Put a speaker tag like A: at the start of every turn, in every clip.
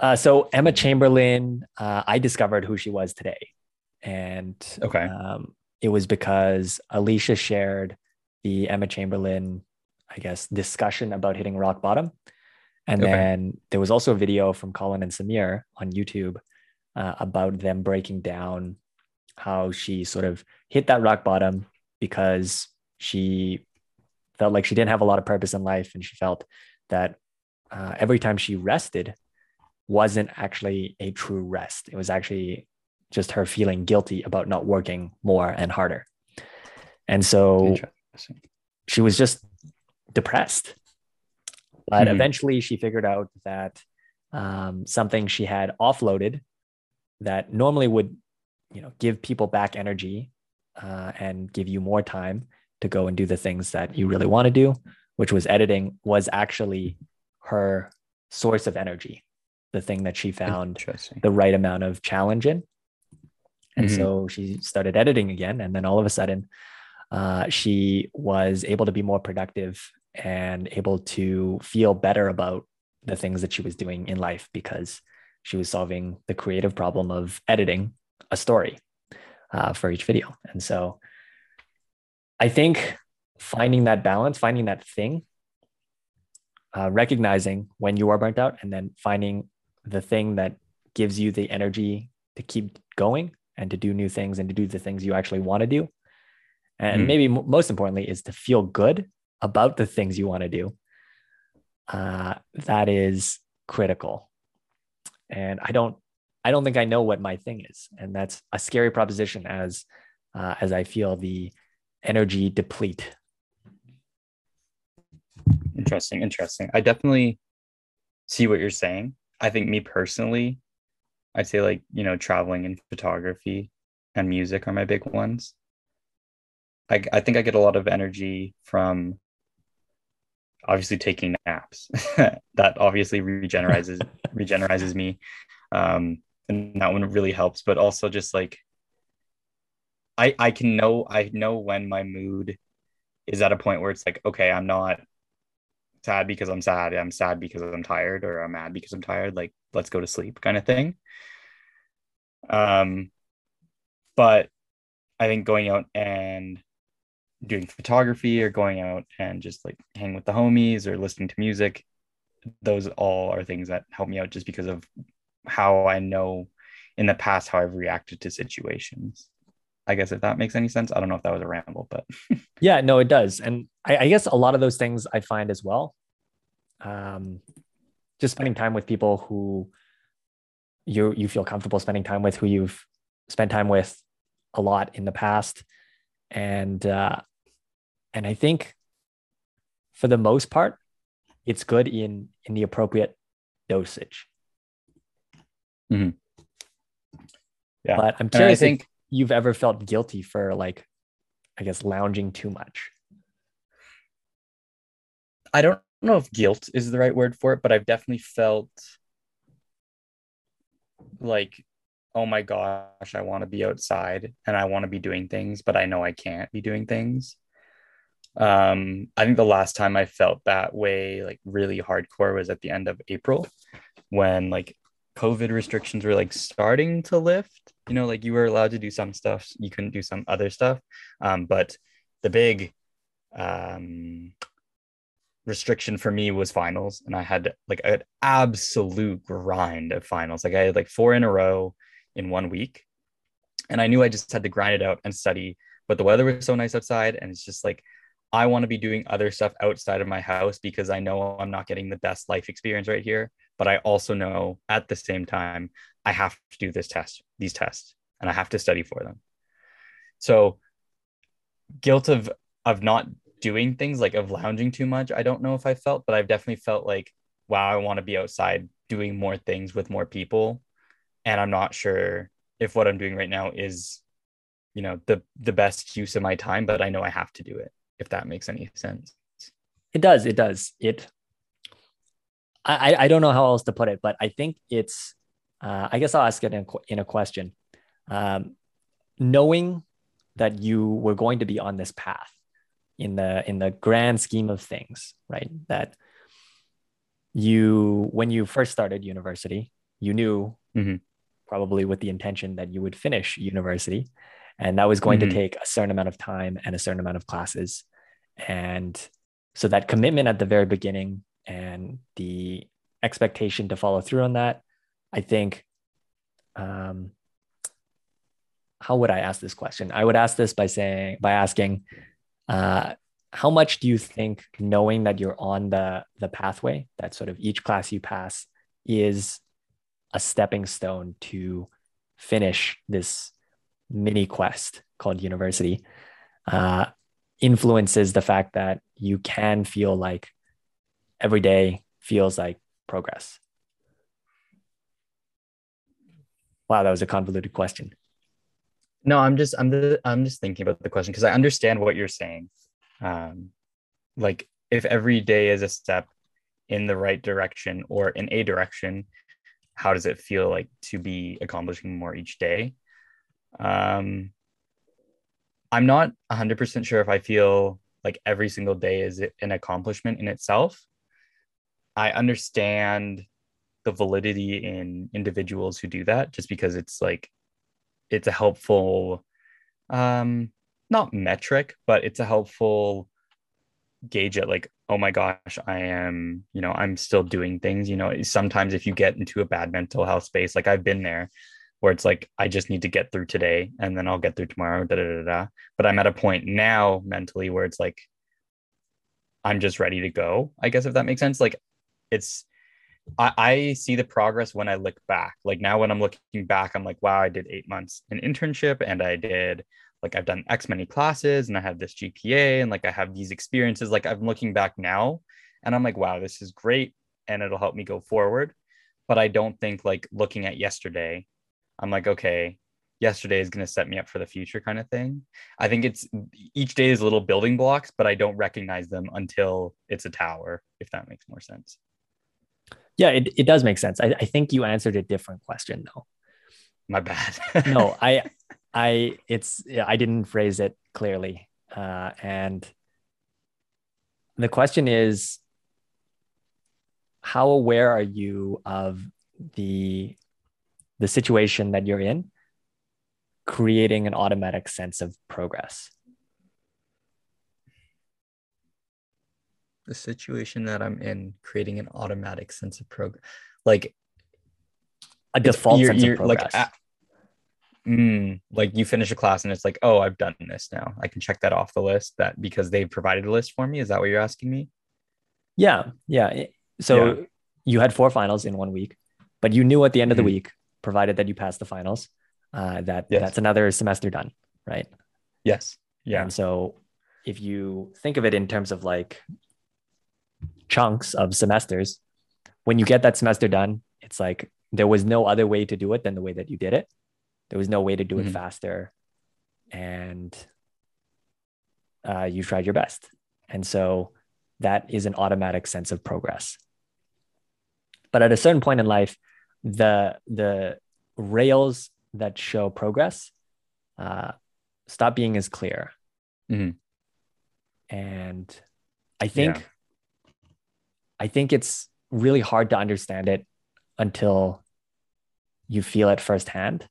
A: Uh, so Emma Chamberlain, uh, I discovered who she was today, and
B: Okay.
A: um, it was because Alicia shared the Emma Chamberlain, I guess, discussion about hitting rock bottom, and
B: Okay.
A: then there was also a video from Colin and Samir on YouTube uh, about them breaking down how she sort of hit that rock bottom because she felt like she didn't have a lot of purpose in life, and she felt that uh, every time she rested wasn't actually a true rest. It was actually just her feeling guilty about not working more and harder. And so she was just depressed. But
B: Mhm.
A: eventually she figured out that um, something she had offloaded that normally would, you know, give people back energy uh, and give you more time to go and do the things that you really want to do, which was editing, was actually her source of energy, the thing that she found the right amount of challenge in. And
B: Mhm.
A: so she started editing again. And then all of a sudden, uh, she was able to be more productive and able to feel better about the things that she was doing in life because she was solving the creative problem of editing a story uh, for each video. And so I think finding that balance, finding that thing, uh, recognizing when you are burnt out, and then finding the thing that gives you the energy to keep going and to do new things and to do the things you actually want to do. And
B: Mhm.
A: maybe most importantly is to feel good about the things you want to do. Uh, that is critical. And I don't, I don't think I know what my thing is, and that's a scary proposition as, uh, as I feel the energy deplete.
B: Interesting. Interesting. I definitely see what you're saying. I think me personally, I'd say like, you know, traveling and photography and music are my big ones. I, I think I get a lot of energy from obviously taking naps. that obviously regenerizes regenerizes me. Um, and that one really helps, but also just like I I can know I know when my mood is at a point where it's like, okay, I'm not sad because I'm sad. I'm sad because I'm tired, or I'm mad because I'm tired. Like, let's go to sleep, kind of thing. Um, but I think going out and doing photography or going out and just like hang with the homies or listening to music, those all are things that help me out just because of how I know in the past how I've reacted to situations. I guess if that makes any sense. I don't know if that was a ramble, but
A: Yeah, no, it does. And I, I guess a lot of those things I find as well. Um, just spending time with people who you you feel comfortable spending time with, who you've spent time with a lot in the past, and uh, and I think for the most part, it's good in in the appropriate dosage.
B: Yeah.
A: But I'm
B: And I think
A: you've ever felt guilty for like, I guess, lounging too much.
B: I don't know if guilt is the right word for it, but I've definitely felt like, oh my gosh, I want to be outside and I want to be doing things, but I know I can't be doing things. Um, I think the last time I felt that way, like really hardcore, was at the end of April when like COVID restrictions were like starting to lift. You know, like you were allowed to do some stuff, you couldn't do some other stuff. Um, but the big um restriction for me was finals and i had like an absolute grind of finals like i had like four in a row in one week and i knew i just had to grind it out and study but the weather was so nice outside and it's just like i want to be doing other stuff outside of my house because i know i'm not getting the best life experience right here but i also know at the same time i have to do this test these tests and i have to study for them so guilt of of not doing things like of lounging too much i don't know if i felt but i've definitely felt like wow i want to be outside doing more things with more people and i'm not sure if what i'm doing right now is you know the the best use of my time but i know i have to do it if that makes any sense
A: It does. It does. It. I I don't know how else to put it, but I think it's. Uh, I guess I'll ask it in a, in a question. Um, knowing that you were going to be on this path, in the in the grand scheme of things, right? That you when you first started university, you knew
B: mm-hmm.
A: probably with the intention that you would finish university and that was going
B: mm-hmm.
A: to take a certain amount of time and a certain amount of classes and so that commitment at the very beginning and the expectation to follow through on that i think um, how would i ask this question? I would ask this by saying by asking uh, how much do you think knowing that you're on the the pathway that sort of each class you pass is a stepping stone to finish this mini quest called university uh, influences the fact that you can feel like every day feels like progress. Wow that was a convoluted question.
B: No i'm just i'm the, i'm just thinking about the question because i understand what you're saying. Um like if every day is a step in the right direction or in a direction how does it feel like to be accomplishing more each day? Um i'm not 100% sure if i feel like every single day is an accomplishment in itself i understand the validity in individuals who do that just because it's like it's a helpful um not metric but it's a helpful gauge it like oh my gosh i am you know i'm still doing things you know sometimes if you get into a bad mental health space like i've been there where it's like i just need to get through today and then i'll get through tomorrow da, da, da, da. but i'm at a point now mentally where it's like i'm just ready to go i guess if that makes sense like it's I, I see the progress when i look back like now when i'm looking back i'm like wow i did eight months in internship and i did like I've done X many classes and I have this GPA and like I have these experiences. Like I'm looking back now and I'm like, wow, this is great and it'll help me go forward. But I don't think like looking at yesterday, I'm like, okay, yesterday is going to set me up for the future kind of thing. I think it's each day is little building blocks, but I don't recognize them until it's a tower, if that makes more sense.
A: Yeah, it, it does make sense. I, I think you answered a different question though.
B: My bad.
A: no, I I it's I didn't phrase it clearly, uh, and the question is, how aware are you of the the situation that you're in, creating an automatic sense of progress?
B: The situation that I'm in, creating an automatic sense of progress, like
A: a default sense of progress.
B: Like, mm, like you finish a class and it's like, oh, I've done this now. I can check that off the list that because they've provided a list for me. Is that what you're asking me?
A: Yeah. Yeah. So yeah. you had four finals in one week, but you knew at the end mm-hmm. of the mm-hmm. week, provided that you passed the finals, uh, that yes. that's another semester done. Right.
B: Yes. Yeah.
A: And so if you think of it in terms of like chunks of semesters, when you get that semester done, it's like there was no other way to do it than the way that you did it. There was no way to do mm-hmm. it faster. And uh, you tried your best. And so that is an automatic sense of progress. But at a certain point in life, the the rails that show progress uh, stop being as clear.
B: Mm-hmm.
A: And I think yeah. I think it's really hard to understand it until you feel it firsthand.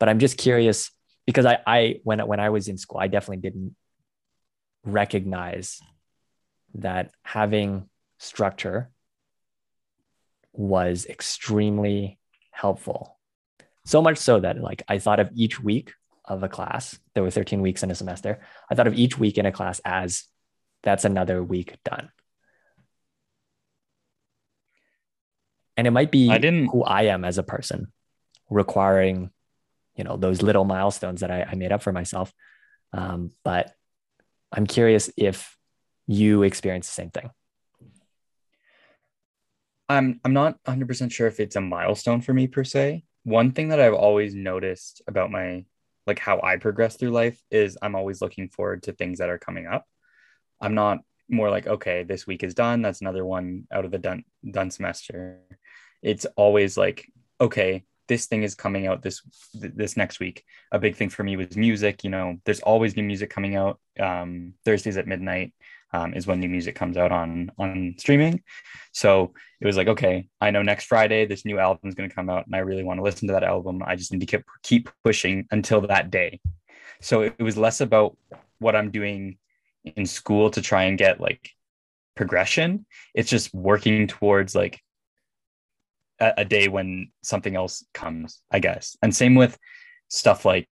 A: But I'm just curious because I, I when when I was in school, I definitely didn't recognize that having structure was extremely helpful. So much so that like I thought of each week of a class, there were 13 weeks in a semester. I thought of each week in a class as that's another week done. And it might be I didn't, who I am as a person, requiring you know those little milestones that I, I made up for myself. Um, but I'm curious if you experience the same thing.
B: I'm I'm not 100% sure if it's a milestone for me per se. One thing that I've always noticed about my like how I progress through life is I'm always looking forward to things that are coming up. I'm not more like okay, this week is done, that's another one out of the done done semester. It's always like okay, this thing is coming out this this next week. A big thing for me was music. You know, there's always new music coming out um, Thursdays at midnight. um, is when new music comes out on on streaming. So it was like, okay, I know next Friday this new album is going to come out, and I really want to listen to that album. I just need to keep keep pushing until that day. So it was less about what I'm doing in school to try and get like progression. It's just working towards like a, a day when something else comes, I guess. And same with stuff like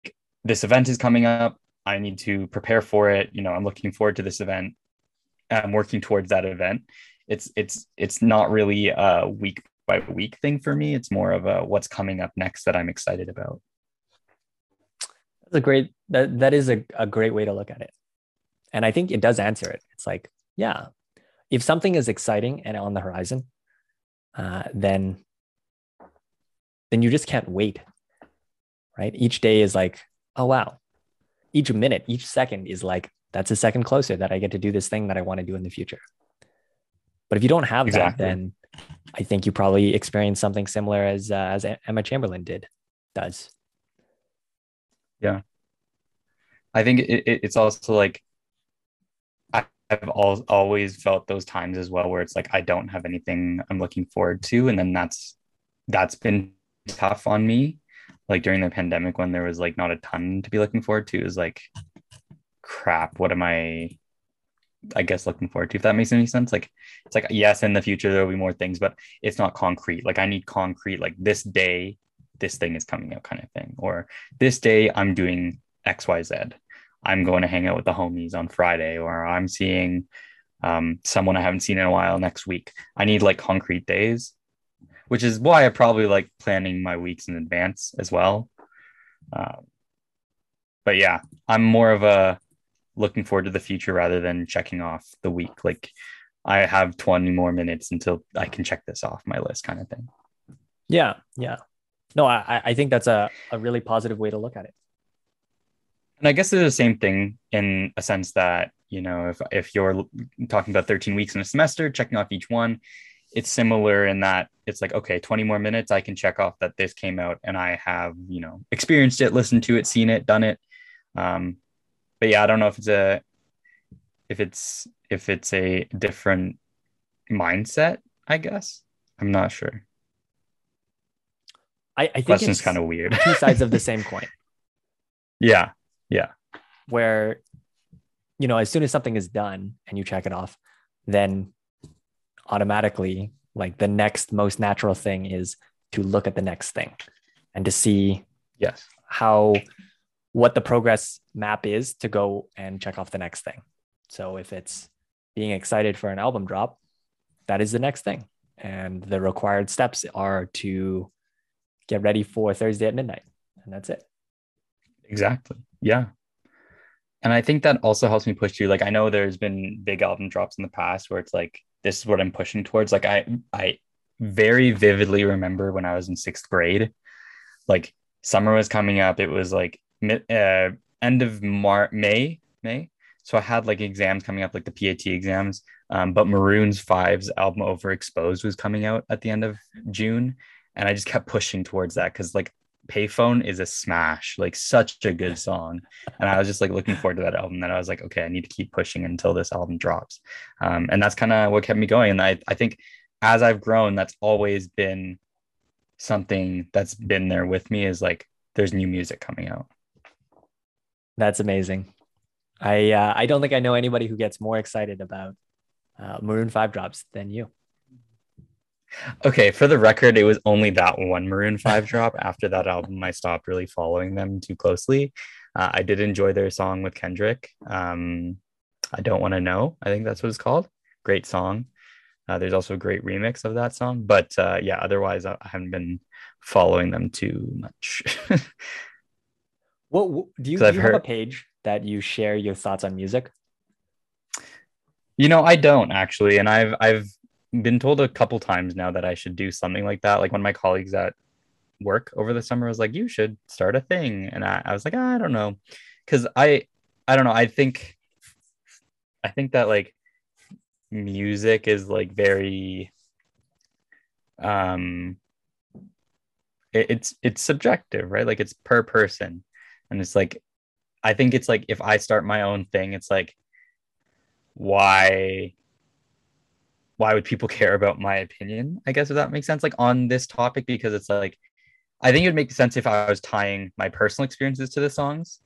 B: this event is coming up. I need to prepare for it. You know, I'm looking forward to this event. I'm working towards that event. It's it's it's not really a week by week thing for me. It's more of a what's coming up next that I'm excited about.
A: That's a great that that is a, a great way to look at it. And I think it does answer it. It's like, yeah, if something is exciting and on the horizon, uh, then then you just can't wait. Right? Each day is like, oh wow. Each minute, each second is like, that's a second closer that I get to do this thing that I want to do in the future. But if you don't have exactly. that, then I think you probably experience something similar as uh, as Emma Chamberlain did does.
B: Yeah, I think it, it's also like I've al- always felt those times as well where it's like I don't have anything I'm looking forward to, and then that's that's been tough on me. Like during the pandemic when there was like not a ton to be looking forward to, is like crap. What am I? I guess looking forward to. If that makes any sense, like it's like yes, in the future there will be more things, but it's not concrete. Like I need concrete. Like this day, this thing is coming out, kind of thing, or this day I'm doing X Y Z I'm going to hang out with the homies on Friday, or I'm seeing um, someone I haven't seen in a while next week. I need like concrete days, which is why I probably like planning my weeks in advance as well. Um, but yeah, I'm more of a looking forward to the future rather than checking off the week. Like I have 20 more minutes until I can check this off my list, kind of thing.
A: Yeah, yeah. No, I, I think that's a, a really positive way to look at it.
B: And I guess it's the same thing in a sense that, you know, if, if you're talking about 13 weeks in a semester, checking off each one, it's similar in that it's like, okay, 20 more minutes, I can check off that this came out and I have, you know, experienced it, listened to it, seen it, done it. Um, but yeah, I don't know if it's a, if it's, if it's a different mindset, I guess. I'm not sure.
A: I, I think
B: question's kind of weird.
A: two sides of the same coin.
B: Yeah. Yeah.
A: Where, you know, as soon as something is done and you check it off, then automatically, like the next most natural thing is to look at the next thing and to see
B: yes
A: how what the progress map is to go and check off the next thing. So if it's being excited for an album drop, that is the next thing. And the required steps are to get ready for Thursday at midnight. And that's it.
B: Exactly. Yeah. And I think that also helps me push through. Like I know there's been big album drops in the past where it's like this is what I'm pushing towards. Like I I very vividly remember when I was in sixth grade, like summer was coming up. It was like uh, end of Mar- May, May. So I had like exams coming up, like the PAT exams. Um, but Maroon's Five's album Overexposed was coming out at the end of June, and I just kept pushing towards that because like Payphone is a smash, like such a good song. And I was just like looking forward to that album. Then I was like, okay, I need to keep pushing until this album drops. Um, and that's kind of what kept me going. And I, I think as I've grown, that's always been something that's been there with me is like there's new music coming out.
A: That's amazing. I uh, I don't think I know anybody who gets more excited about uh, Maroon Five drops than you.
B: Okay, for the record, it was only that one Maroon 5 drop. After that album, I stopped really following them too closely. Uh, I did enjoy their song with Kendrick. Um, I Don't Want to Know. I think that's what it's called. Great song. Uh, there's also a great remix of that song. But uh, yeah, otherwise, I haven't been following them too much.
A: what, do you, do you heard... have a page that you share your thoughts on music?
B: You know, I don't actually, and I've I've been told a couple times now that I should do something like that. Like one of my colleagues at work over the summer was like, "You should start a thing," and I, I was like, "I don't know," because I, I don't know. I think, I think that like music is like very, um, it, it's it's subjective, right? Like it's per person, and it's like, I think it's like if I start my own thing, it's like why why would people care about my opinion i guess if that makes sense like on this topic because it's like i think it would make sense if i was tying my personal experiences to the songs.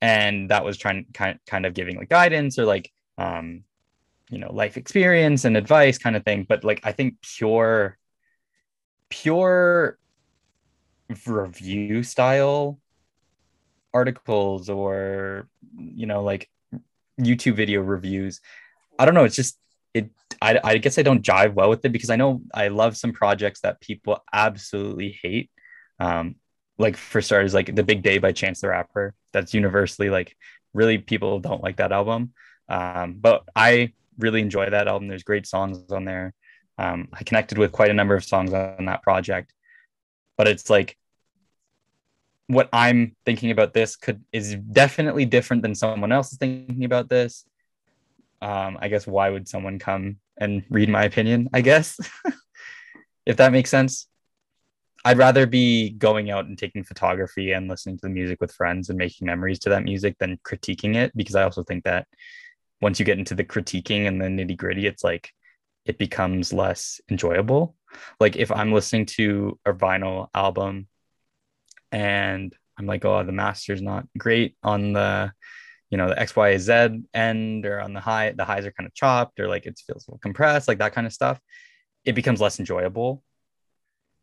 B: And that was trying kind kind of giving like guidance or like um you know life experience and advice kind of thing. But like i think pure pure review style articles or you know like youtube video reviews i don't know it's just it I, I guess i don't jive well with it because i know i love some projects that people absolutely hate. Um like for starters like the big day by chance the rapper. That's universally like really people don't like that album. Um but i really enjoy that album. There's great songs on there. Um i connected with quite a number of songs on that project. But it's like what I'm thinking about this could is definitely different than someone else is thinking about this. Um, I guess why would someone come and read my opinion? I guess if that makes sense. I'd rather be going out and taking photography and listening to the music with friends and making memories to that music than critiquing it because I also think that once you get into the critiquing and the nitty gritty, it's like it becomes less enjoyable. Like if I'm listening to a vinyl album and I'm like, oh, the master's not great on the, you know, the X, Y, Z end or on the high, the highs are kind of chopped or like it feels a little compressed, like that kind of stuff. It becomes less enjoyable.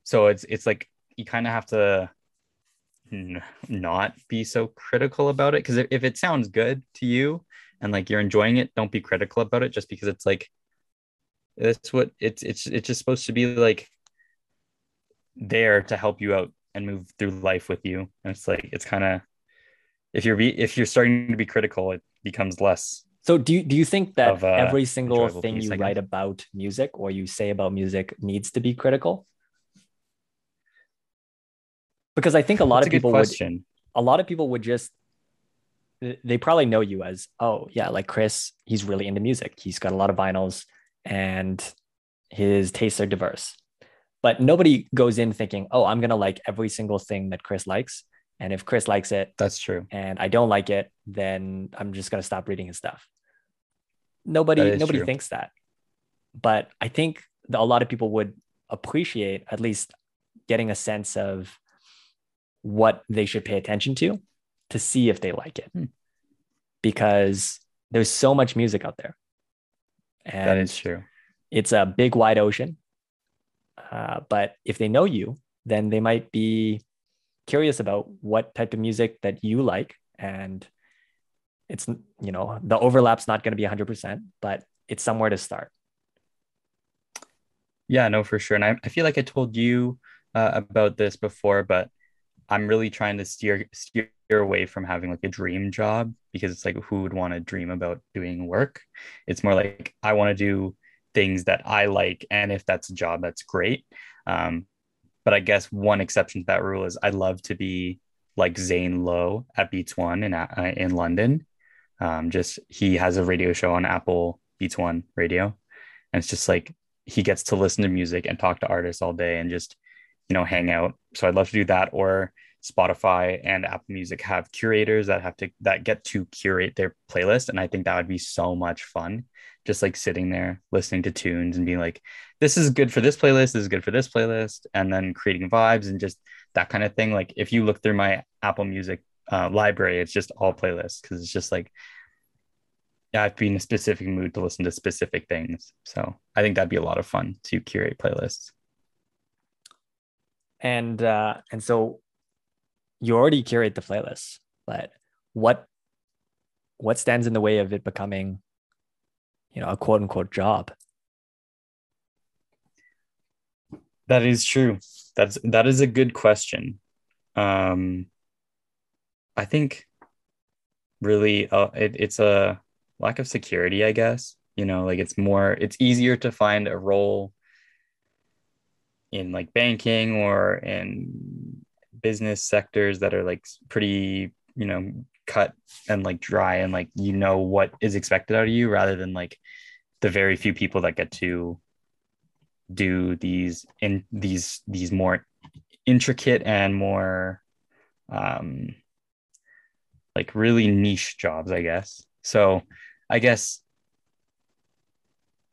B: So it's it's like you kind of have to n- not be so critical about it because if, if it sounds good to you and like you're enjoying it, don't be critical about it just because it's like that's what it's it's it's just supposed to be like there to help you out and move through life with you. And it's like it's kind of if you're be, if you're starting to be critical, it becomes less.
A: So do you, do you think that uh, every single thing piece, you write about music or you say about music needs to be critical? Because I think a lot That's of people would a lot of people would just they probably know you as oh yeah like Chris he's really into music he's got a lot of vinyls and his tastes are diverse but nobody goes in thinking, oh, I'm going to like every single thing that Chris likes. And if Chris likes it,
B: that's true.
A: And I don't like it, then I'm just going to stop reading his stuff. Nobody, nobody true. thinks that. But I think a lot of people would appreciate at least getting a sense of what they should pay attention to to see if they like it. Hmm. Because there's so much music out there.
B: And that is true.
A: It's a big wide ocean uh, but if they know you, then they might be curious about what type of music that you like. And it's, you know, the overlap's not going to be 100%, but it's somewhere to start.
B: Yeah, no, for sure. And I, I feel like I told you uh, about this before, but I'm really trying to steer steer away from having like a dream job because it's like who would want to dream about doing work? It's more like I want to do things that I like. And if that's a job, that's great. Um, but I guess one exception to that rule is I'd love to be like Zane Lowe at Beats One in uh, in London. Um, just he has a radio show on Apple Beats One Radio, and it's just like he gets to listen to music and talk to artists all day and just you know hang out. So I'd love to do that. Or Spotify and Apple Music have curators that have to that get to curate their playlist, and I think that would be so much fun just like sitting there listening to tunes and being like, this is good for this playlist, this is good for this playlist, and then creating vibes and just that kind of thing. Like if you look through my Apple Music uh, library, it's just all playlists because it's just like I have to be in a specific mood to listen to specific things. So I think that'd be a lot of fun to curate playlists.
A: And uh, and so you already curate the playlist, but what what stands in the way of it becoming you know a quote unquote job.
B: That is true. That's that is a good question. Um i think really uh, it, it's a lack of security i guess you know like it's more it's easier to find a role in like banking or in business sectors that are like pretty you know cut and like dry and like you know what is expected out of you rather than like the very few people that get to do these in these these more intricate and more um like really niche jobs i guess. So i guess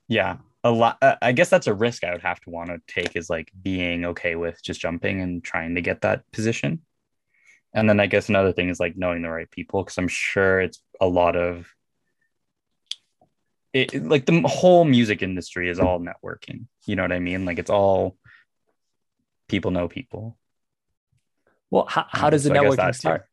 B: yeah a lot uh, i guess that's a risk i would have to want to take is like being okay with just jumping and trying to get that position and then i guess another thing is like knowing the right people because i'm sure it's a lot of it, like the whole music industry is all networking. You know what i mean? Like it's all people know people.
A: Well how, how does the
B: So
A: networking start?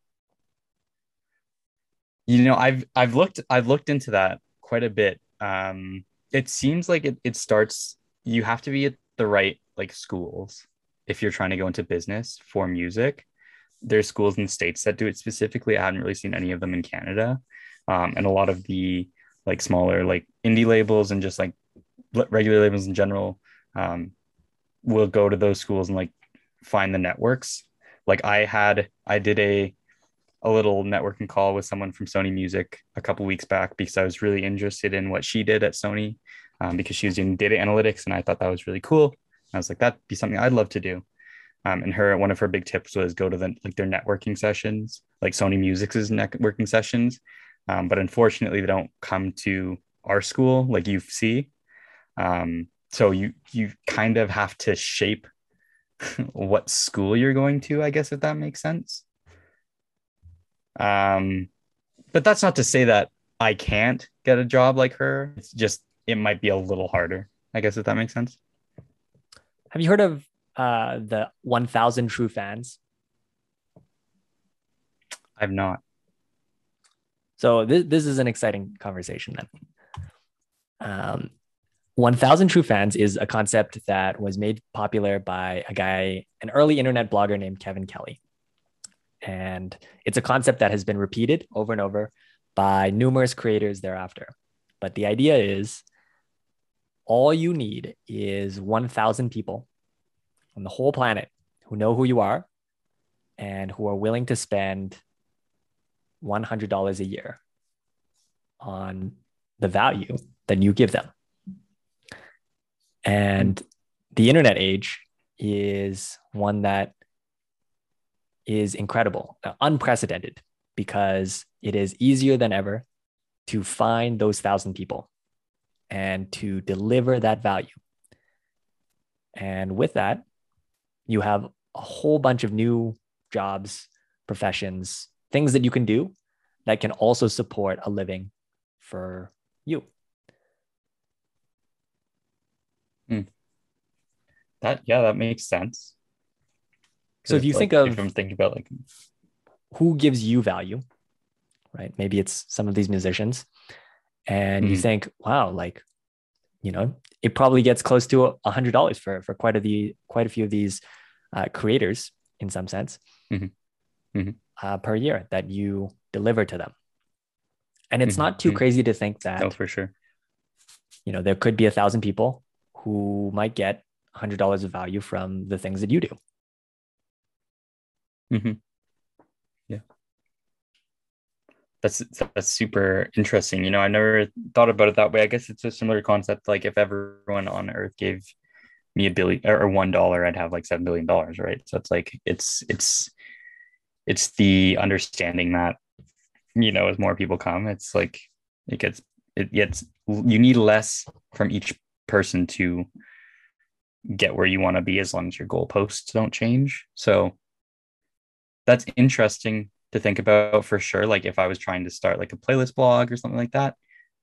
B: You know i've i've looked i've looked into that quite a bit. Um it seems like it, it starts you have to be at the right like schools if you're trying to go into business for music there's schools in the states that do it specifically i haven't really seen any of them in canada um, and a lot of the like smaller like indie labels and just like regular labels in general um, will go to those schools and like find the networks like i had i did a a little networking call with someone from Sony Music a couple weeks back because I was really interested in what she did at Sony um, because she was doing data analytics and I thought that was really cool. I was like, that'd be something I'd love to do. Um, and her one of her big tips was go to the like their networking sessions, like Sony Music's networking sessions. Um, but unfortunately, they don't come to our school like you see. Um, so you you kind of have to shape what school you're going to, I guess, if that makes sense. Um, but that's not to say that I can't get a job like her. It's just it might be a little harder, I guess, if that makes sense.
A: have you heard of uh the 1000 true fans
B: I've not.
A: So this, this is an exciting conversation then. Um, 1000 True Fans is a concept that was made popular by a guy, an early internet blogger named Kevin Kelly. And it's a concept that has been repeated over and over by numerous creators thereafter. But the idea is all you need is 1000 people on the whole planet who know who you are and who are willing to spend $100 a year on the value that you give them. And the internet age is one that is incredible, unprecedented, because it is easier than ever to find those thousand people and to deliver that value. And with that, you have a whole bunch of new jobs, professions, things that you can do that can also support a living for you.
B: That yeah, that makes sense.
A: So if you
B: Like,
A: think of
B: if I'm thinking about like
A: who gives you value, right? Maybe it's some of these musicians, and you
B: Mhm.
A: think, wow, like, you know, it probably gets close to a hundred dollars for for quite a the quite a few of these uh, creators in some sense
B: Mhm. Mhm.
A: Uh, per year that you deliver to them. And it's
B: Mhm.
A: not too
B: Mhm.
A: crazy to think that
B: oh for sure.
A: you know there could be a thousand people who might get a hundred dollars of value from the things that you do.
B: hmm Yeah. That's that's super interesting. You know, I never thought about it that way. I guess it's a similar concept. Like if everyone on Earth gave me a billion or one dollar, I'd have like seven billion dollars, right? So it's like it's it's it's the understanding that you know as more people come, it's like it gets it gets you need less from each person to get where you want to be as long as your goalposts don't change. So that's interesting to think about for sure. Like if I was trying to start like a playlist blog or something like that,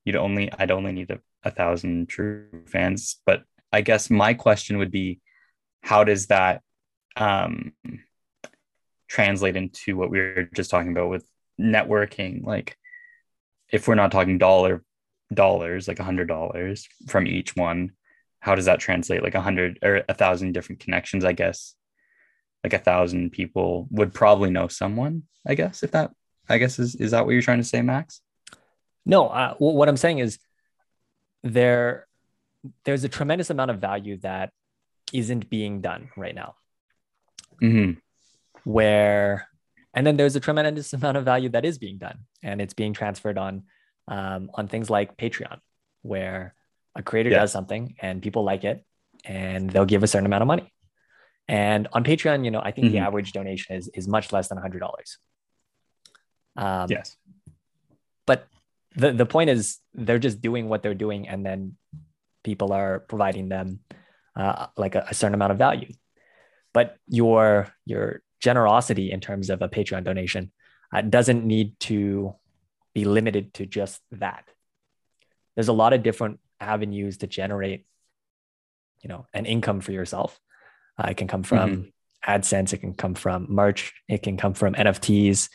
B: you'd only I'd only need a, a thousand true fans. But I guess my question would be, how does that um, translate into what we were just talking about with networking? Like if we're not talking dollar dollars, like a hundred dollars from each one, how does that translate? Like a hundred or a thousand different connections, I guess like a thousand people would probably know someone i guess if that i guess is, is that what you're trying to say max
A: No, uh, wh- what I'm saying is there there's a tremendous amount of value that isn't being done right now.
B: mm-hmm.
A: Where, and then there's a tremendous amount of value that is being done, and it's being transferred on um, on things like Patreon, where a creator
B: Yeah.
A: does something and people like it, and they'll give a certain amount of money. And on Patreon, you know, I think the
B: Mhm.
A: average donation is is much less than hundred dollars. Um,
B: yes
A: but the, the point is they're just doing what they're doing and then people are providing them uh, like a, a certain amount of value. But your your generosity in terms of a Patreon donation uh, doesn't need to be limited to just that. There's a lot of different avenues to generate, you know, an income for yourself. Uh, it can come from mm-hmm. AdSense, it can come from merch, it can come from NFTs,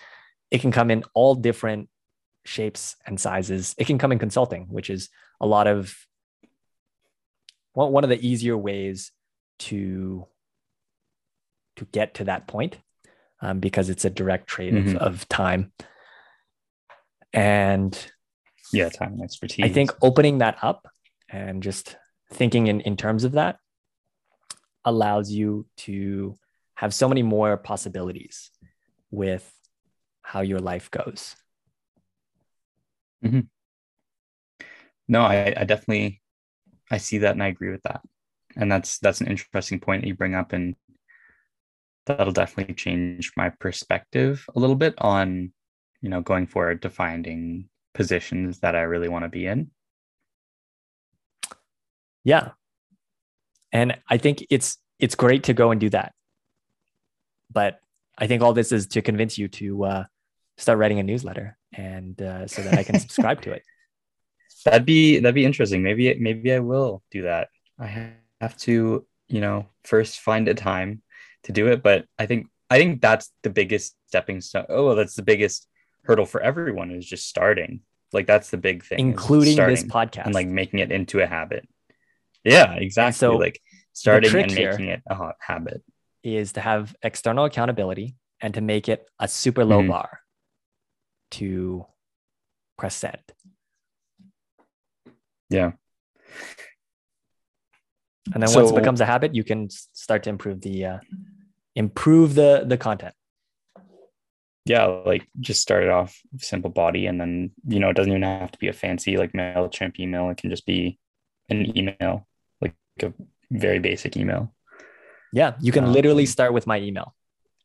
A: it can come in all different shapes and sizes. It can come in consulting, which is a lot of well, one of the easier ways to to get to that point um, because it's a direct trade mm-hmm. of, of time and
B: yeah time and expertise
A: i think opening that up and just thinking in, in terms of that allows you to have so many more possibilities with how your life goes.
B: Mm-hmm. no I, I definitely i see that and i agree with that. And that's that's an interesting point that you bring up and that'll definitely change my perspective a little bit on you know going forward to finding positions that i really want to be in.
A: Yeah and i think it's it's great to go and do that. But i think all this is to convince you to uh, start writing a newsletter and uh, so that i can subscribe to it.
B: That'd be that'd be interesting. Maybe maybe i will do that. I have to you know first find a time to do it. But i think i think that's the biggest stepping stone oh that's the biggest hurdle for everyone is just starting. Like that's the big thing
A: including this podcast
B: and like making it into a habit yeah exactly and so like starting and making it a habit.
A: is to have external accountability and to make it a super low mm-hmm. bar to press send.
B: Yeah.
A: And then so, once it becomes a habit you can start to improve the uh, improve the the content.
B: Yeah like just start it off simple body and then you know it doesn't even have to be a fancy like mailchimp email. It can just be an email a very basic email
A: yeah you can um, literally start with my email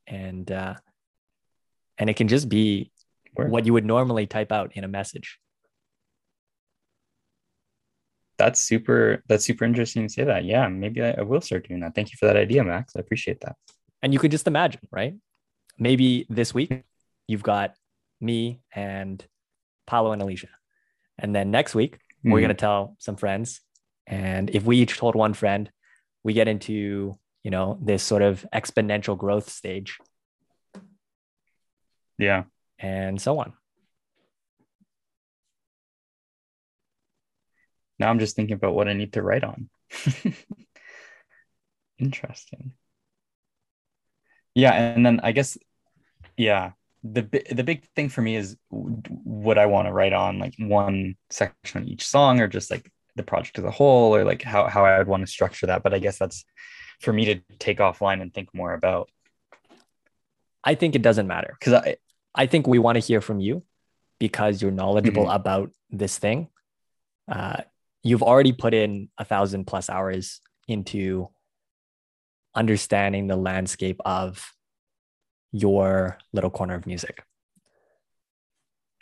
A: and uh and it can just be what you would normally type out in a message
B: that's super that's super interesting to say that yeah maybe I, I will start doing that thank you for that idea max i appreciate that
A: and you could just imagine, right? Maybe this week you've got me and Paolo and Alicia. And then next week, mm-hmm. we're hmm. going to tell some friends. And if we each told one friend, we get into, you know, this sort of exponential growth stage.
B: Yeah.
A: And so on.
B: Now I'm just thinking about what I need to write on. Interesting yeah and then i guess yeah the the big thing for me is what i want to write on like one section on each song or just like the project as a whole or like how, how i would want to structure that but i guess that's for me to take offline and think more about
A: i think it doesn't matter because i i think we want to hear from you because you're knowledgeable mm-hmm. about this thing uh, you've already put in a thousand plus hours into understanding the landscape of your little corner of music.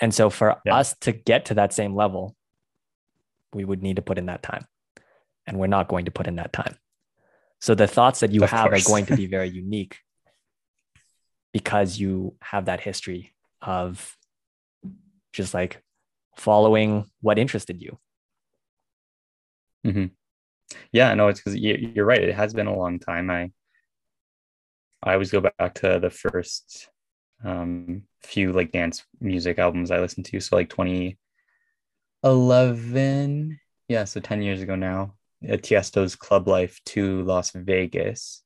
A: And so for yeah. us to get to that same level, we would need to put in that time. And we're not going to put in that time. So the thoughts that you of have course. are going to be very unique because you have that history of just like following what interested you.
B: Mm-hmm. Yeah, no, it's because you're right. It has been a long time. I I always go back to the first um, few like dance music albums I listened to. So like 2011, yeah, so 10 years ago now. Tiesto's Club Life to Las Vegas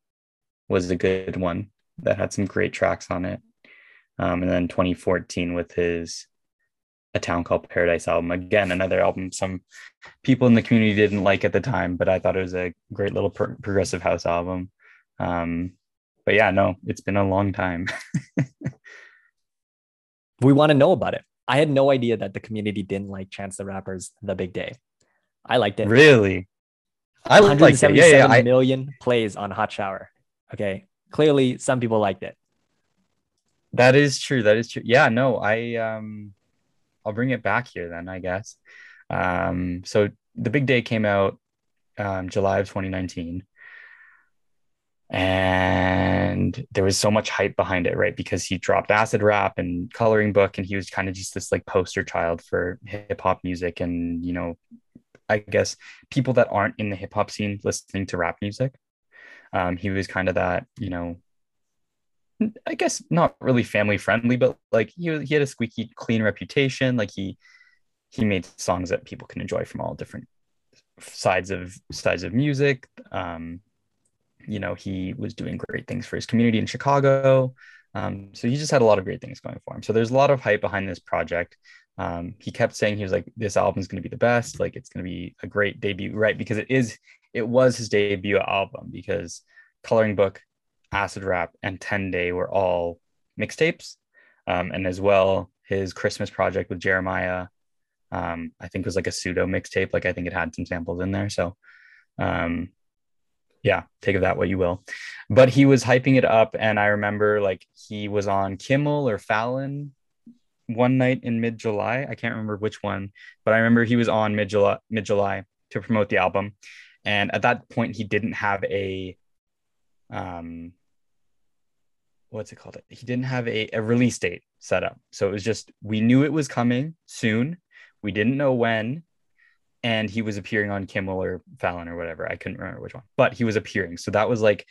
B: was a good one that had some great tracks on it. Um, and then 2014 with his a town called paradise album. Again another album some people in the community didn't like at the time but i thought it was a great little pro- progressive house album. Um, but yeah no it's been a long time.
A: We want to know about it i had no idea that the community didn't like chance the rapper's the big day. I liked it.
B: Really?
A: I liked it. Yeah, yeah, I... million plays on hot shower. Okay clearly some people liked it.
B: That is true that is true. Yeah no i um I'll bring it back here then, I guess. Um, so the big day came out um, July of 2019. And there was so much hype behind it, right? Because he dropped Acid Rap and Coloring Book, and he was kind of just this like poster child for hip hop music. And, you know, I guess people that aren't in the hip hop scene listening to rap music. Um, he was kind of that, you know, I guess not really family friendly, but like he, he had a squeaky clean reputation. Like he he made songs that people can enjoy from all different sides of sides of music. Um, you know, he was doing great things for his community in Chicago. Um, so he just had a lot of great things going for him. So there's a lot of hype behind this project. Um, he kept saying he was like, this album's going to be the best. Like it's going to be a great debut, right? Because it is, it was his debut album because Coloring Book, Acid Rap, and 10 Day were all mixtapes. Um, and as well, his Christmas project with Jeremih, um, I think was like a pseudo mixtape. Like I think it had some samples in there. So, um, yeah, take of that what you will. But he was hyping it up, and I remember like he was on Kimmel or Fallon one night in mid July. I can't remember which one, but I remember he was on mid July mid July to promote the album, and at that point he didn't have a um what's it called? He didn't have a, a release date set up. So it was just we knew it was coming soon. We didn't know when, and he was appearing on Kimmel or Fallon or whatever. I couldn't remember which one, but he was appearing. So that was like,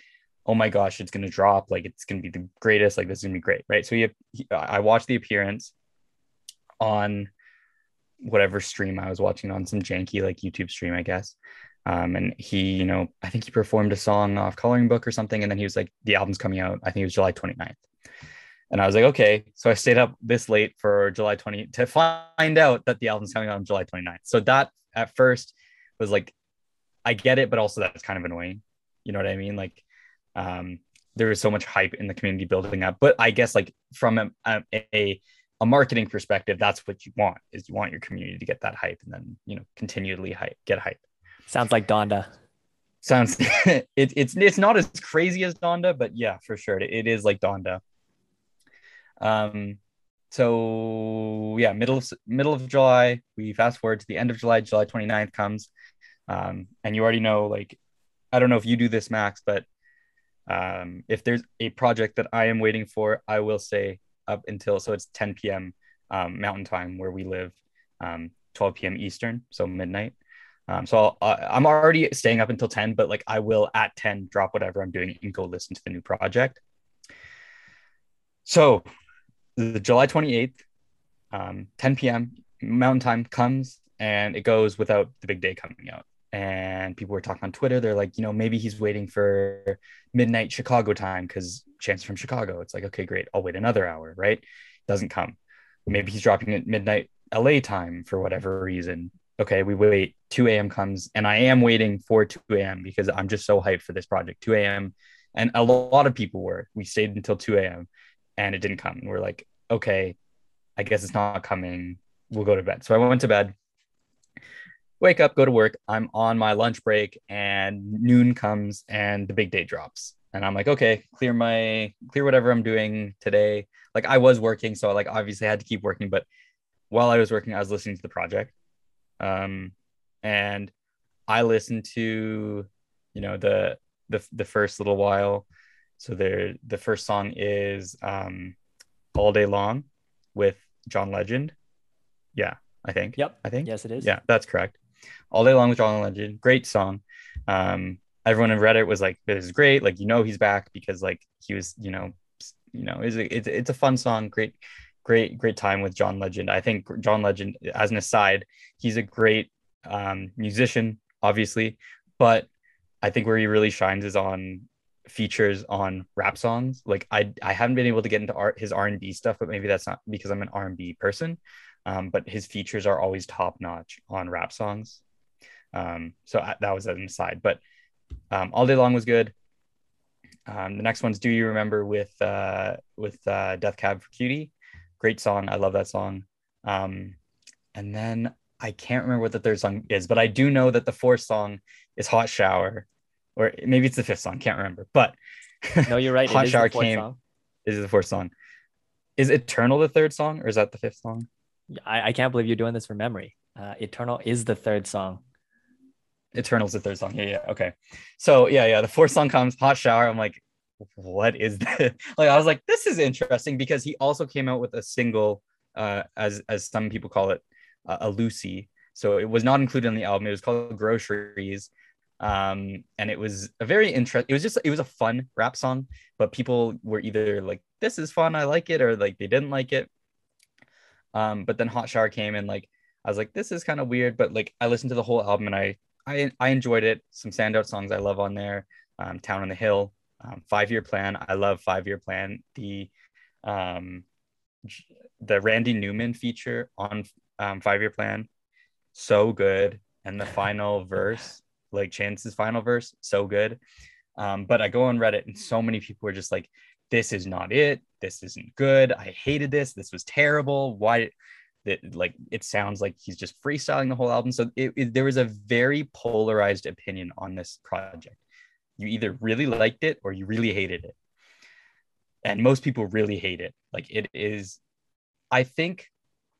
B: oh my gosh, it's gonna drop. Like it's gonna be the greatest. Like this is gonna be great, right? So he, he I watched the appearance on whatever stream I was watching on some janky like YouTube stream, I guess. Um, and he, you know, I think he performed a song off Coloring Book or something, and then he was like, the album's coming out. I think it was July 29th. And I was like, okay. So I stayed up this late for July 20 to find out that the album's coming out on July 29th. So that at first was like, I get it, but also that's kind of annoying. You know what I mean? Like, um, there was so much hype in the community building up, but I guess like from a, a, a marketing perspective, that's what you want is you want your community to get that hype and then, you know, continually hype, get hype.
A: Sounds like Donda.
B: Sounds it, it's it's not as crazy as Donda, but yeah, for sure. It, it is like Donda. Um so yeah, middle of middle of July, we fast forward to the end of July, July 29th comes. Um, and you already know, like, I don't know if you do this, Max, but um, if there's a project that I am waiting for, I will say up until so it's 10 p.m. Um, Mountain Time where we live, um, 12 p.m. Eastern, so midnight. Um, so i am already staying up until 10, but like I will at 10 drop whatever I'm doing and go listen to the new project. So the July 28th, um, 10 p.m. Mountain Time comes and it goes without the big day coming out. And people were talking on Twitter. They're like, you know, maybe he's waiting for midnight Chicago time because Chance from Chicago. It's like, okay, great. I'll wait another hour, right? Doesn't come. Maybe he's dropping at midnight LA time for whatever reason. Okay, we wait. 2 a.m. comes, and I am waiting for 2 a.m. because I'm just so hyped for this project. 2 a.m. And a lot of people were. We stayed until 2 a.m. and it didn't come. We're like, okay, I guess it's not coming. We'll go to bed. So I went to bed, wake up, go to work. I'm on my lunch break, and noon comes and the big day drops. And I'm like, okay, clear my clear whatever I'm doing today. Like I was working, so I like obviously I had to keep working, but while I was working, I was listening to the project. Um, and I listened to, you know, the the the first little while. So there the first song is um all day long with John Legend. Yeah, I think.
A: Yep.
B: I think.
A: Yes, it is.
B: Yeah, that's correct. All day long with John Legend. Great song. Um, everyone in Reddit was like, "This is great." Like, you know, he's back because like he was, you know, you know, it's a, it's, it's a fun song. Great, great, great time with John Legend. I think John Legend, as an aside, he's a great um, musician, obviously, but I think where he really shines is on features on rap songs. Like I I haven't been able to get into art his R and B stuff, but maybe that's not because I'm an R and B person. Um, but his features are always top notch on rap songs. Um, so I, that was an aside. But um, all day long was good. Um, the next one's "Do You Remember" with uh, with uh, Death Cab for Cutie. Great song. I love that song. Um, and then I can't remember what the third song is, but I do know that the fourth song is "Hot Shower." Or maybe it's the fifth song, can't remember. But
A: no, you're right.
B: Hot Shower came. Song. Is the fourth song? Is Eternal the third song, or is that the fifth song?
A: I, I can't believe you're doing this from memory. Uh, Eternal is the third song.
B: Eternal's the third song. Yeah, yeah. Okay. So yeah, yeah. The fourth song comes, Hot Shower. I'm like, what is this? like I was like, this is interesting because he also came out with a single, uh, as as some people call it, uh, a loosie. So it was not included on the album. It was called Groceries. Um, and it was a very interesting, it was just, it was a fun rap song, but people were either like, this is fun, I like it, or like they didn't like it. Um, but then Hot Shower came and like, I was like, this is kind of weird, but like I listened to the whole album and I, I, I enjoyed it. Some standout songs I love on there. Um, Town on the Hill, um, Five Year Plan. I love Five Year Plan. The, um, the Randy Newman feature on um, Five Year Plan, so good. And the final verse like Chance's final verse, so good. Um, but I go on Reddit and so many people are just like, this is not it. This isn't good. I hated this. This was terrible. Why? That like it sounds like he's just freestyling the whole album. So it, it, there was a very polarized opinion on this project. You either really liked it or you really hated it. And most people really hate it. Like it is, I think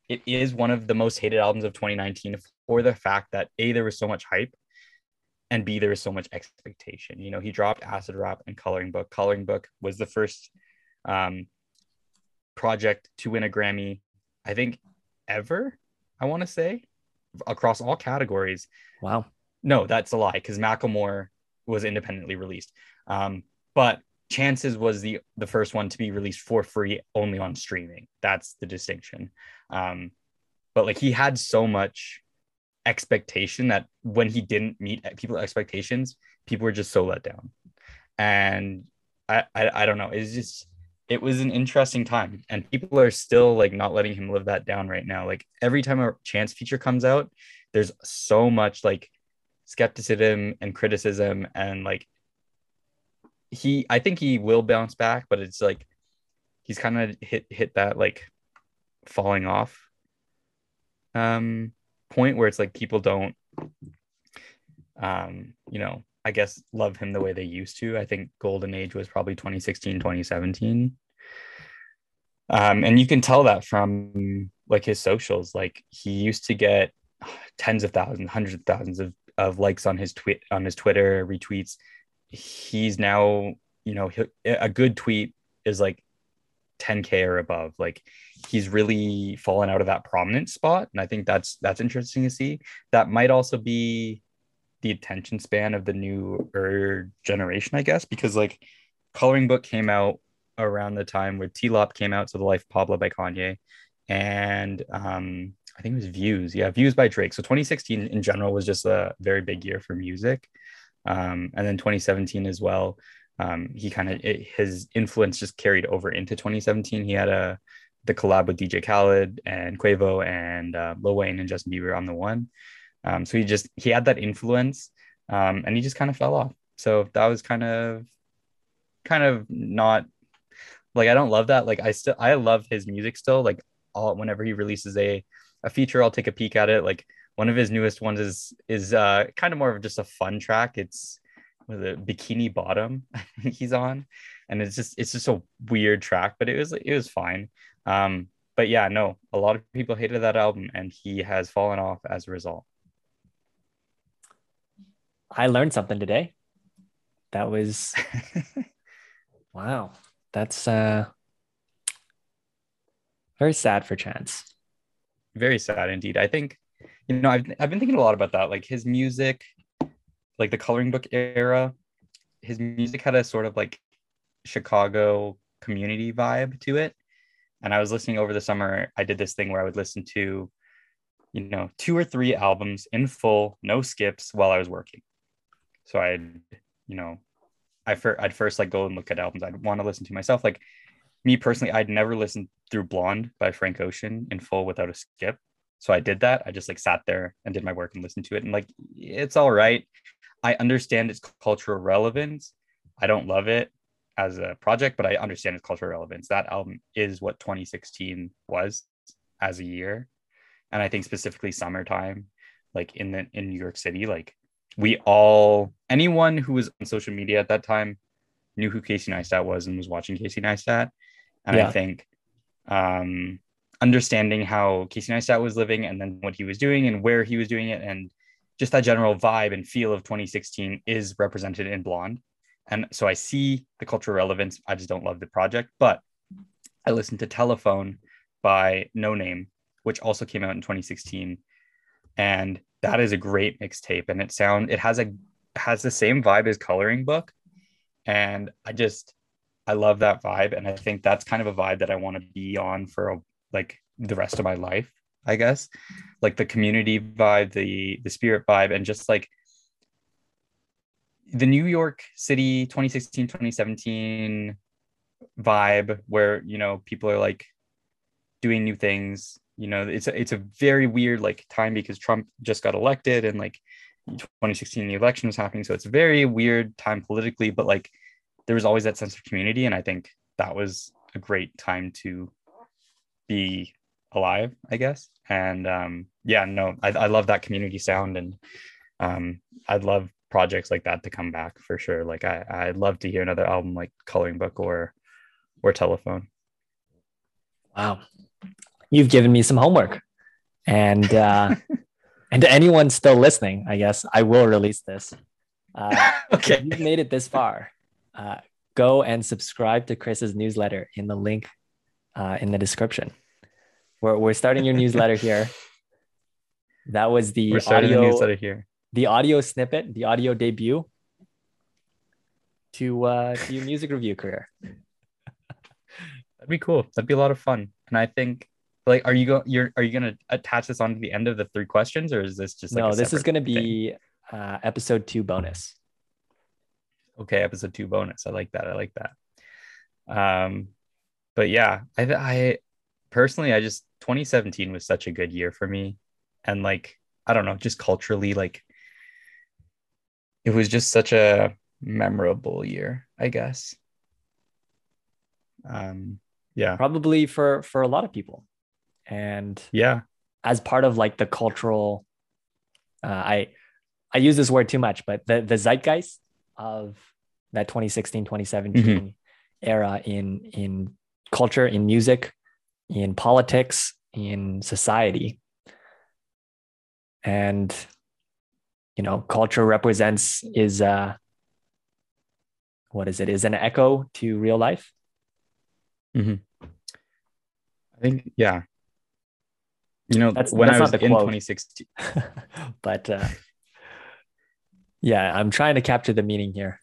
B: it is one of the most hated albums of 2019 for the fact that A, there was so much hype and B, there was so much expectation. You know, he dropped Acid Rap and Coloring Book. Coloring Book was the first um, project to win a Grammy, I think, ever, I want to say, across all categories.
A: Wow.
B: No, that's a lie because Macklemore was independently released. Um, but Chances was the the first one to be released for free only on streaming. That's the distinction. Um, but like he had so much expectation that when he didn't meet people's expectations, people were just so let down. And I, I, I don't know. It's just it was an interesting time, and people are still like not letting him live that down right now. Like every time a chance feature comes out, there's so much like skepticism and criticism, and like he, I think he will bounce back, but it's like he's kind of hit hit that like falling off um point where it's like people don't um you know i guess love him the way they used to. I think golden age was probably 2016 2017 um and you can tell that from like his socials. Like he used to get tens of thousands hundreds of thousands of, of likes on his tweet on his twitter retweets. He's now you know a good tweet is like 10k or above like he's really fallen out of that prominent spot and i think that's that's interesting to see. That might also be the attention span of the newer generation i guess because like coloring book came out around the time where t-lop came out so the life pablo by kanye and um i think it was views. Yeah views by drake. So 2016 in general was just a very big year for music. Um and then 2017 as well um, he kind of his influence just carried over into 2017. He had a the collab with DJ Khaled and Quavo and uh, Lil Wayne and Justin Bieber on the one. Um, so he just he had that influence, um, and he just kind of fell off. So that was kind of kind of not like I don't love that. Like I still I love his music still. Like all whenever he releases a a feature, I'll take a peek at it. Like one of his newest ones is is uh, kind of more of just a fun track. It's with a bikini bottom he's on. And it's just it's just a weird track but it was it was fine. Um but yeah no a lot of people hated that album and he has fallen off as a result.
A: I learned something today. That was wow. That's uh very sad for chance.
B: Very sad indeed. I think you know I've, I've been thinking a lot about that like his music like the coloring book era, his music had a sort of like Chicago community vibe to it. And I was listening over the summer. I did this thing where I would listen to, you know, two or three albums in full, no skips while I was working. So I'd, you know, I fir- I'd first like go and look at albums I'd want to listen to myself. Like me personally, I'd never listened through Blonde by Frank Ocean in full without a skip. So I did that. I just like sat there and did my work and listened to it. And like, it's all right. I understand its cultural relevance. I don't love it as a project, but I understand its cultural relevance. That album is what 2016 was as a year. And I think specifically summertime, like in the in New York City, like we all anyone who was on social media at that time knew who Casey Neistat was and was watching Casey Neistat. And yeah. I think um understanding how Casey Neistat was living and then what he was doing and where he was doing it and just that general vibe and feel of 2016 is represented in Blonde. And so I see the cultural relevance. I just don't love the project. But I listened to Telephone by Noname, which also came out in 2016. And that is a great mixtape. And it sound it has a has the same vibe as coloring book. And I just I love that vibe. And I think that's kind of a vibe that I want to be on for a, like the rest of my life, I guess. Like the community vibe, the the spirit vibe, and just like the New York City 2016, 2017 vibe where you know people are like doing new things you know it's a, it's a very weird like time because trump just got elected and like 2016 the election was happening so it's a very weird time politically but like there was always that sense of community and i think that was a great time to be alive i guess. And um yeah no i, I love that community sound and um i'd love projects like that to come back for sure. Like i i'd love to hear another album like coloring book or or telephone.
A: Wow. You've given me some homework. And uh and to anyone still listening i guess i will release this. Uh, okay. you've made it this far uh, go and subscribe to chris's newsletter in the link uh, in the description we're, we're starting your newsletter here. That was the audio newsletter here. the audio snippet the audio debut to uh to your music review career.
B: That'd be cool. That'd be a lot of fun. And i think like are you going you're are you to attach this on to the end of the three questions or is this just like
A: no this is going to be uh, episode two bonus.
B: Okay episode two bonus. I like that. I like that. Um but yeah i i personally i just 2017 was such a good year for me. And like i don't know just culturally like it was just such a memorable year i guess. Um yeah.
A: Probably for for a lot of people. And
B: yeah.
A: as part of like the cultural uh, i i use this word too much but the the zeitgeist of that 2016 2017 mm-hmm. era in in culture in music in politics in society and you know culture represents is uh what is it is an echo to real life
B: mm-hmm. i think yeah you know, that's when that's I was in quote. 2016.
A: but uh, yeah, I'm trying to capture the meaning here.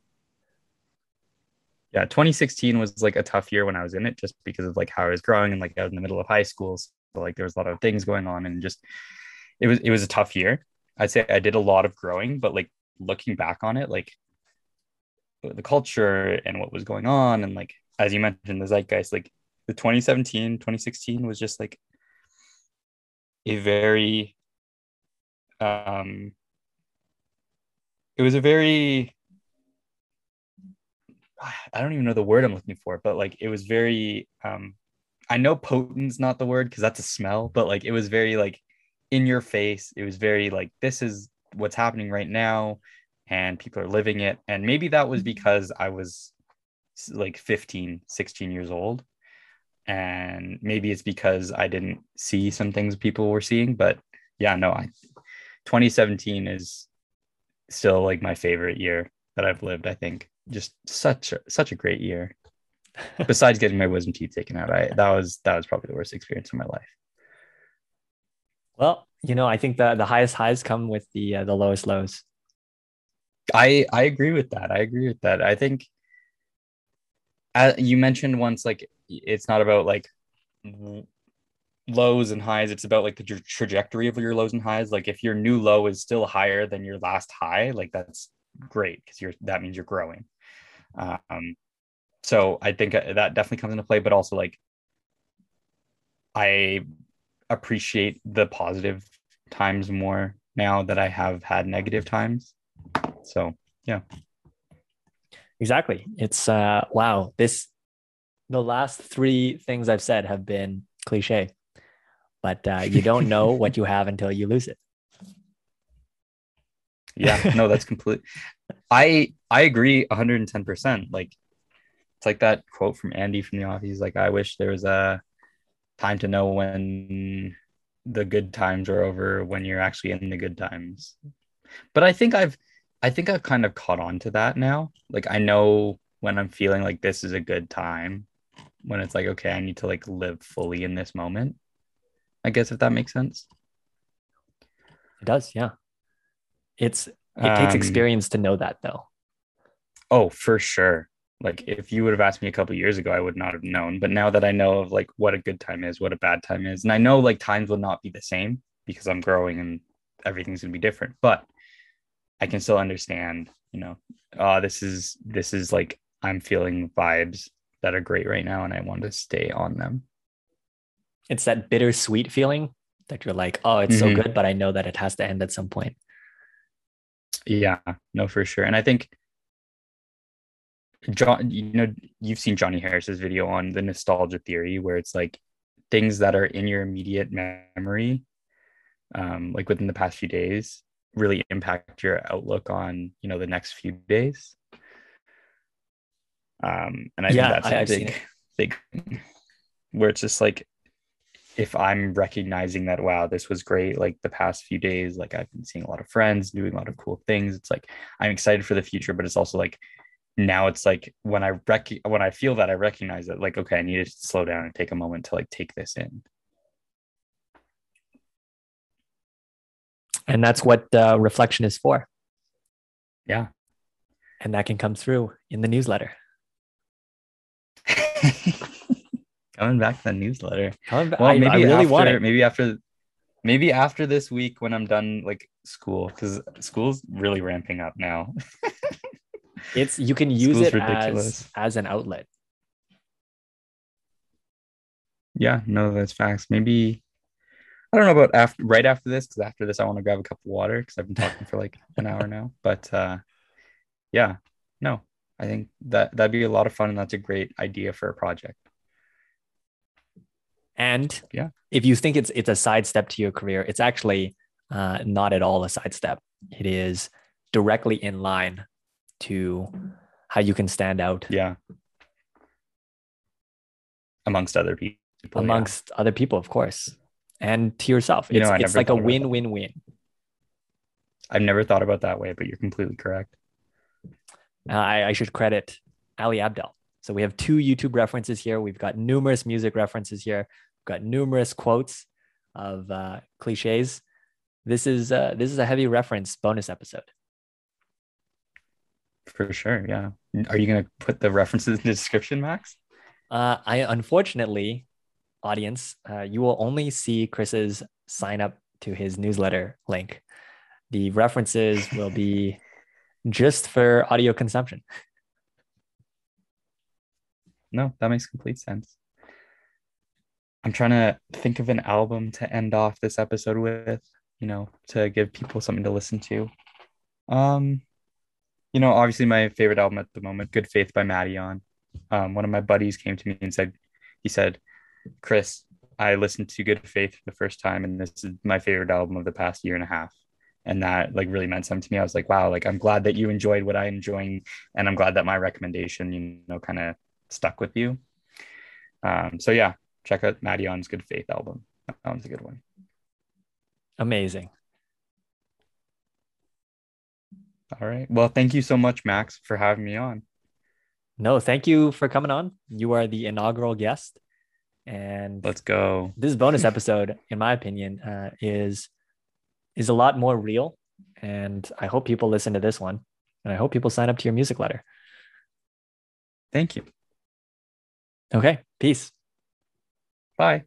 B: Yeah, 2016 was like a tough year when I was in it just because of like how I was growing and like I was in the middle of high school. So like there was a lot of things going on and just it was it was a tough year. I'd say I did a lot of growing, but like looking back on it, like the culture and what was going on and like as you mentioned the zeitgeist like the 2017 2016 was just like a very um it was a very I don't even know the word I'm looking for, but like it was very um I know potent's not the word because that's a smell, but like it was very like in your face. It was very like this is what's happening right now and people are living it. And maybe that was because I was like 15, 16 years old and maybe it's because I didn't see some things people were seeing. But yeah, no, I 2017 is still like my favorite year that I've lived. I think just such a, such a great year. Besides getting my wisdom teeth taken out, I that was that was probably the worst experience of my life.
A: Well, you know, I think the the highest highs come with the uh, the lowest lows.
B: I I agree with that. I agree with that. I think uh, you mentioned once like it's not about like lows and highs it's about like the tra- trajectory of your lows and highs like if your new low is still higher than your last high like that's great because you're that means you're growing um so i think uh, that definitely comes into play but also like i appreciate the positive times more now that i have had negative times so yeah
A: exactly it's uh wow this the last three things I've said have been cliche, but uh, you don't know what you have until you lose it.
B: Yeah, no, that's complete. I I agree 110%. Like it's like that quote from Andy from the office. like, I wish there was a time to know when the good times are over when you're actually in the good times. But I think I've I think I've kind of caught on to that now. Like I know when I'm feeling like this is a good time, when it's like, okay, I need to like live fully in this moment. I guess if that makes sense.
A: It does, yeah. It's it takes
B: Um,
A: experience to know that though.
B: Oh, for sure. Like if you would have asked me a couple years ago, I would not have known. But now that I know of like what a good time is, what a bad time is, and I know like times will not be the same because I'm growing and everything's gonna be different. But I can still understand, you know, uh, this is this is like I'm feeling vibes that are great right now, and I want to stay on them.
A: It's that bittersweet feeling that you're like, oh, it's
B: Mhm.
A: so good, but I know that it has to end at some point.
B: Yeah, no, for sure. And I think John, you know, you've seen Johnny Harris's video on the nostalgia theory, where it's like things that are in your immediate memory, um, like within the past few days, really impact your outlook on, you know, the next few days. Um, and I
A: Yeah,
B: think that's
A: I-
B: a big, big, where it's just like if I'm recognizing that, wow, this was great, like the past few days, like I've been seeing a lot of friends doing a lot of cool things. It's like I'm excited for the future, but it's also like now it's like when I rec when I feel that I recognize it, like, okay, I need to slow down and take a moment to like take this in.
A: And that's what uh, reflection is for.
B: Yeah.
A: And that can come through in the newsletter.
B: Coming back to the newsletter.
A: Coming back-
B: Well, maybe
A: I really
B: after,
A: want it.
B: maybe after maybe after this week when I'm done like school, because school's really ramping up now.
A: It's you can use
B: School's
A: it as
B: ridiculous.
A: as an outlet.
B: Yeah, no, that's facts. Maybe I don't know about after right after this, because after this I want to grab a cup of water because I've been talking for like an hour now. But uh yeah, no, I think that that'd be a lot of fun and that's a great idea for a project.
A: And
B: Yeah.
A: if you think it's it's a sidestep to your career, it's actually uh, not at all a sidestep. It is directly in line to how you can stand out
B: Yeah. Amongst other people. yeah.
A: amongst other people, of course, and to yourself.
B: You
A: It's,
B: know,
A: it's like a
B: about that.
A: win-win-win.
B: I've never thought about that way, but you're completely correct.
A: Uh, I, I should credit Ali Abdaal. So we have two YouTube references here. We've got numerous music references here. We've got numerous quotes of uh, cliches. This is uh, this is a heavy reference bonus episode.
B: For sure. Yeah. Are you gonna put the references in the description, Max?
A: Uh, I unfortunately, audience, uh, you will only see Chris's sign up to his newsletter link. The references will be just for audio consumption.
B: No, that makes complete sense. I'm trying to think of an album to end off this episode with, you know, to give people something to listen to. Um, you know, obviously my favorite album at the moment, Good Faith by Maddie Um, one of my buddies came to me and said, he said, Chris, I listened to Good Faith for the first time, and this is my favorite album of the past year and a half. And that like really meant something to me. I was like, wow, like I'm glad that you enjoyed what I'm enjoying, and I'm glad that my recommendation, you know, kind of stuck with you. Um, so yeah, check out Madeon's Good Faith album. That one's a good one.
A: Amazing.
B: All right. Well, thank you so much, Max, for having me on.
A: No, thank you for coming on. You are the inaugural guest. And
B: Let's go.
A: this bonus episode, in my opinion, uh, is is a lot more real. And I hope people listen to this one. And I hope people sign up to your music letter.
B: Thank you.
A: Okay. Peace.
B: Bye.